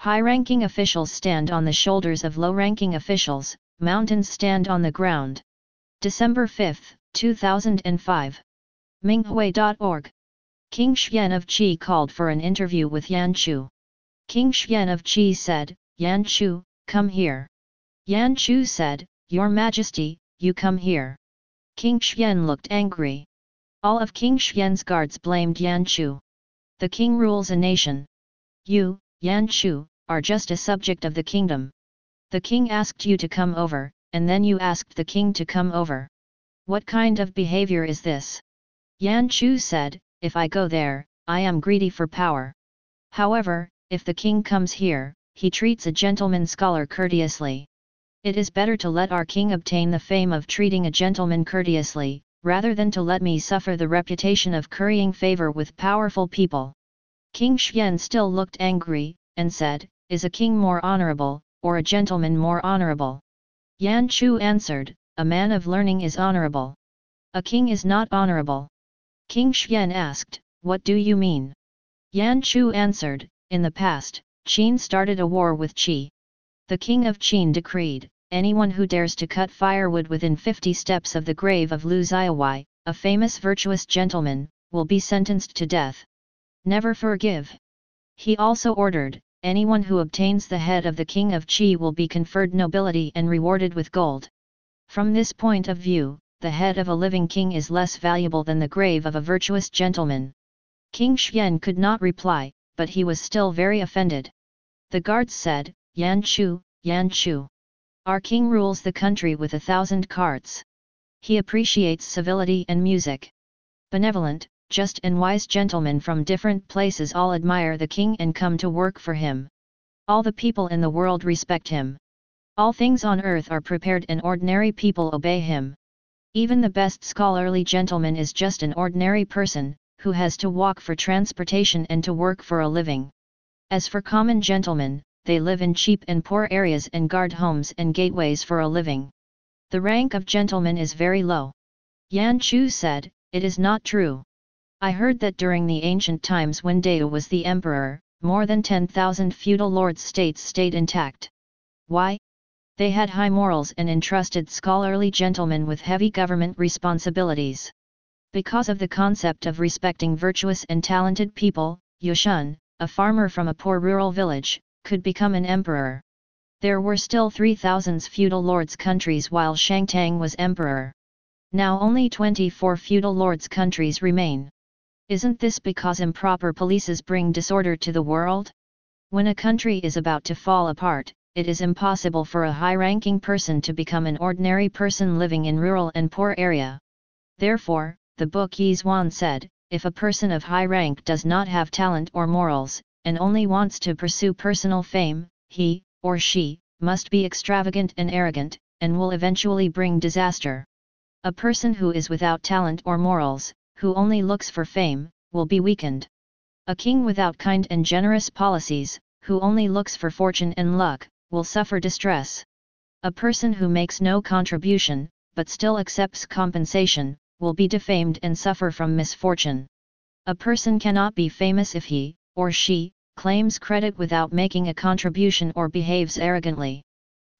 High-ranking officials stand on the shoulders of low-ranking officials, mountains stand on the ground. December 5, 2005. Minghui.org. King Xian of Qi called for an interview with Yan Chu. King Xian of Qi said, Yan Chu, come here. Yan Chu said, Your Majesty, you come here. King Xian looked angry. All of King Xian's guards blamed Yan Chu. The king rules a nation. You, Yan Chu, are just a subject of the kingdom. The king asked you to come over, and then you asked the king to come over. What kind of behavior is this? Yan Chu said, If I go there, I am greedy for power. However, if the king comes here, he treats a gentleman scholar courteously. It is better to let our king obtain the fame of treating a gentleman courteously, rather than to let me suffer the reputation of currying favor with powerful people. King Xian still looked angry, and said, Is a king more honorable, or a gentleman more honorable? Yan Chu answered, A man of learning is honorable. A king is not honorable. King Xian asked, What do you mean? Yan Chu answered, In the past, Qin started a war with Qi. The king of Qin decreed, anyone who dares to cut firewood within 50 steps of the grave of Liu Xiahui, a famous virtuous gentleman, will be sentenced to death. Never forgive. He also ordered, anyone who obtains the head of the king of Qi will be conferred nobility and rewarded with gold. From this point of view, the head of a living king is less valuable than the grave of a virtuous gentleman. King Xian could not reply, but he was still very offended. The guards said, Yan Chu, Yan Chu. Our king rules the country with a thousand carts. He appreciates civility and music. Benevolent, just and wise gentlemen from different places all admire the king and come to work for him. All the people in the world respect him. All things on earth are prepared and ordinary people obey him. Even the best scholarly gentleman is just an ordinary person, who has to walk for transportation and to work for a living. As for common gentlemen, they live in cheap and poor areas and guard homes and gateways for a living. The rank of gentleman is very low. Yan Chu said, It is not true. I heard that during the ancient times when Deu was the emperor, more than 10,000 feudal lords' states stayed intact. Why? They had high morals and entrusted scholarly gentlemen with heavy government responsibilities. Because of the concept of respecting virtuous and talented people, Yushun, a farmer from a poor rural village, could become an emperor. There were still 3,000 feudal lords' countries while Shangtang was emperor. Now only 24 feudal lords' countries remain. Isn't this because improper policies bring disorder to the world? When a country is about to fall apart, it is impossible for a high-ranking person to become an ordinary person living in rural and poor area. Therefore, the book Yizhuan said, if a person of high rank does not have talent or morals, and only wants to pursue personal fame, he, or she, must be extravagant and arrogant, and will eventually bring disaster. A person who is without talent or morals, who only looks for fame, will be weakened. A king without kind and generous policies, who only looks for fortune and luck, will suffer distress. A person who makes no contribution, but still accepts compensation, will be defamed and suffer from misfortune. A person cannot be famous if he, or she, claims credit without making a contribution or behaves arrogantly.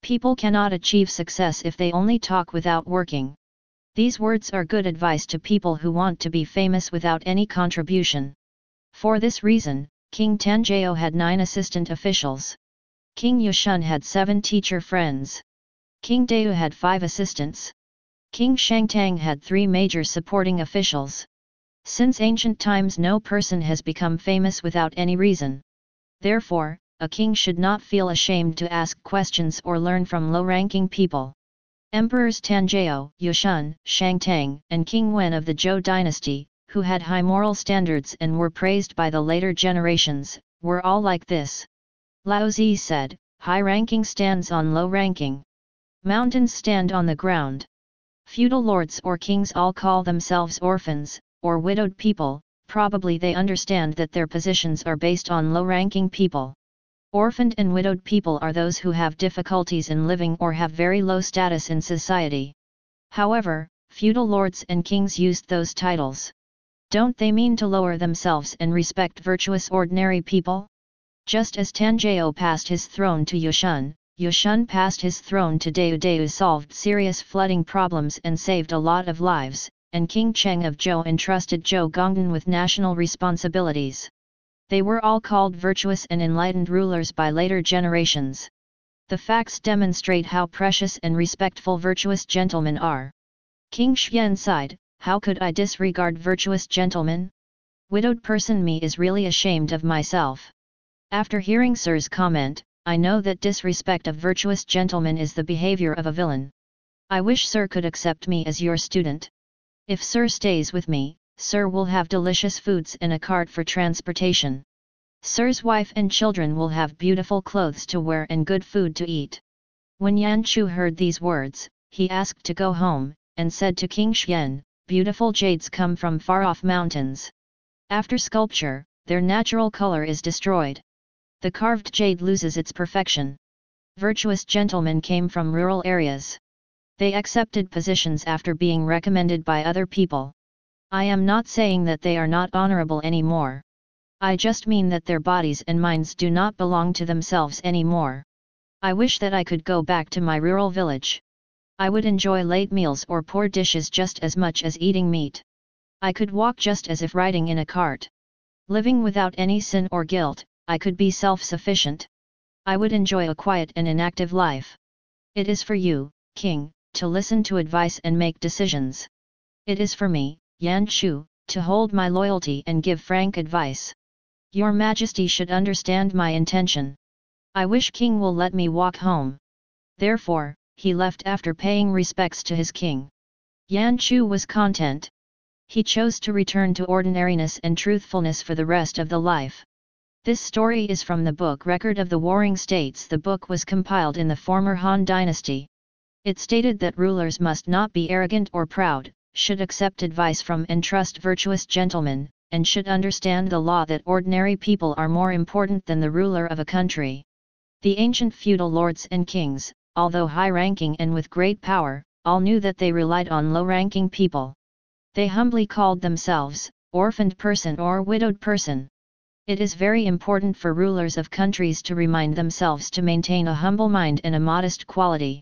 People cannot achieve success if they only talk without working. These words are good advice to people who want to be famous without any contribution. For this reason, King Tang Yao had nine assistant officials. King Yushun had seven teacher friends. King Deu had five assistants. King Shangtang had three major supporting officials. Since ancient times no person has become famous without any reason. Therefore, a king should not feel ashamed to ask questions or learn from low-ranking people. Emperors Tang Yao, Yushun, Shangtang, and King Wen of the Zhou dynasty, who had high moral standards and were praised by the later generations, were all like this. Lao Zi said, high ranking stands on low ranking. Mountains stand on the ground. Feudal lords or kings all call themselves orphans, or widowed people, probably they understand that their positions are based on low ranking people. Orphaned and widowed people are those who have difficulties in living or have very low status in society. However, feudal lords and kings used those titles. Don't they mean to lower themselves and respect virtuous ordinary people? Just as Tang Yao passed his throne to Yushun, Yushun passed his throne to Deu Deu solved serious flooding problems and saved a lot of lives, and King Cheng of Zhou entrusted Zhou Gongdan with national responsibilities. They were all called virtuous and enlightened rulers by later generations. The facts demonstrate how precious and respectful virtuous gentlemen are. King Xian sighed, how could I disregard virtuous gentlemen? Widowed person me is really ashamed of myself. After hearing Sir's comment, I know that disrespect of virtuous gentlemen is the behavior of a villain. I wish Sir could accept me as your student. If Sir stays with me, Sir will have delicious foods and a cart for transportation. Sir's wife and children will have beautiful clothes to wear and good food to eat. When Yan Chu heard these words, he asked to go home, and said to King Xian, beautiful jades come from far-off mountains. After sculpture, their natural color is destroyed. The carved jade loses its perfection. Virtuous gentlemen came from rural areas. They accepted positions after being recommended by other people. I am not saying that they are not honorable anymore. I just mean that their bodies and minds do not belong to themselves anymore. I wish that I could go back to my rural village. I would enjoy late meals or poor dishes just as much as eating meat. I could walk just as if riding in a cart. Living without any sin or guilt, I could be self-sufficient. I would enjoy a quiet and inactive life. It is for you, King, to listen to advice and make decisions. It is for me, Yan Chu, to hold my loyalty and give frank advice. Your Majesty should understand my intention. I wish King will let me walk home. Therefore, he left after paying respects to his king. Yan Chu was content. He chose to return to ordinariness and truthfulness for the rest of the life. This story is from the book Record of the Warring States. The book was compiled in the former Han dynasty. It stated that rulers must not be arrogant or proud, should accept advice from and trust virtuous gentlemen, and should understand the law that ordinary people are more important than the ruler of a country. The ancient feudal lords and kings, although high-ranking and with great power, all knew that they relied on low-ranking people. They humbly called themselves, orphaned person or widowed person. It is very important for rulers of countries to remind themselves to maintain a humble mind and a modest quality.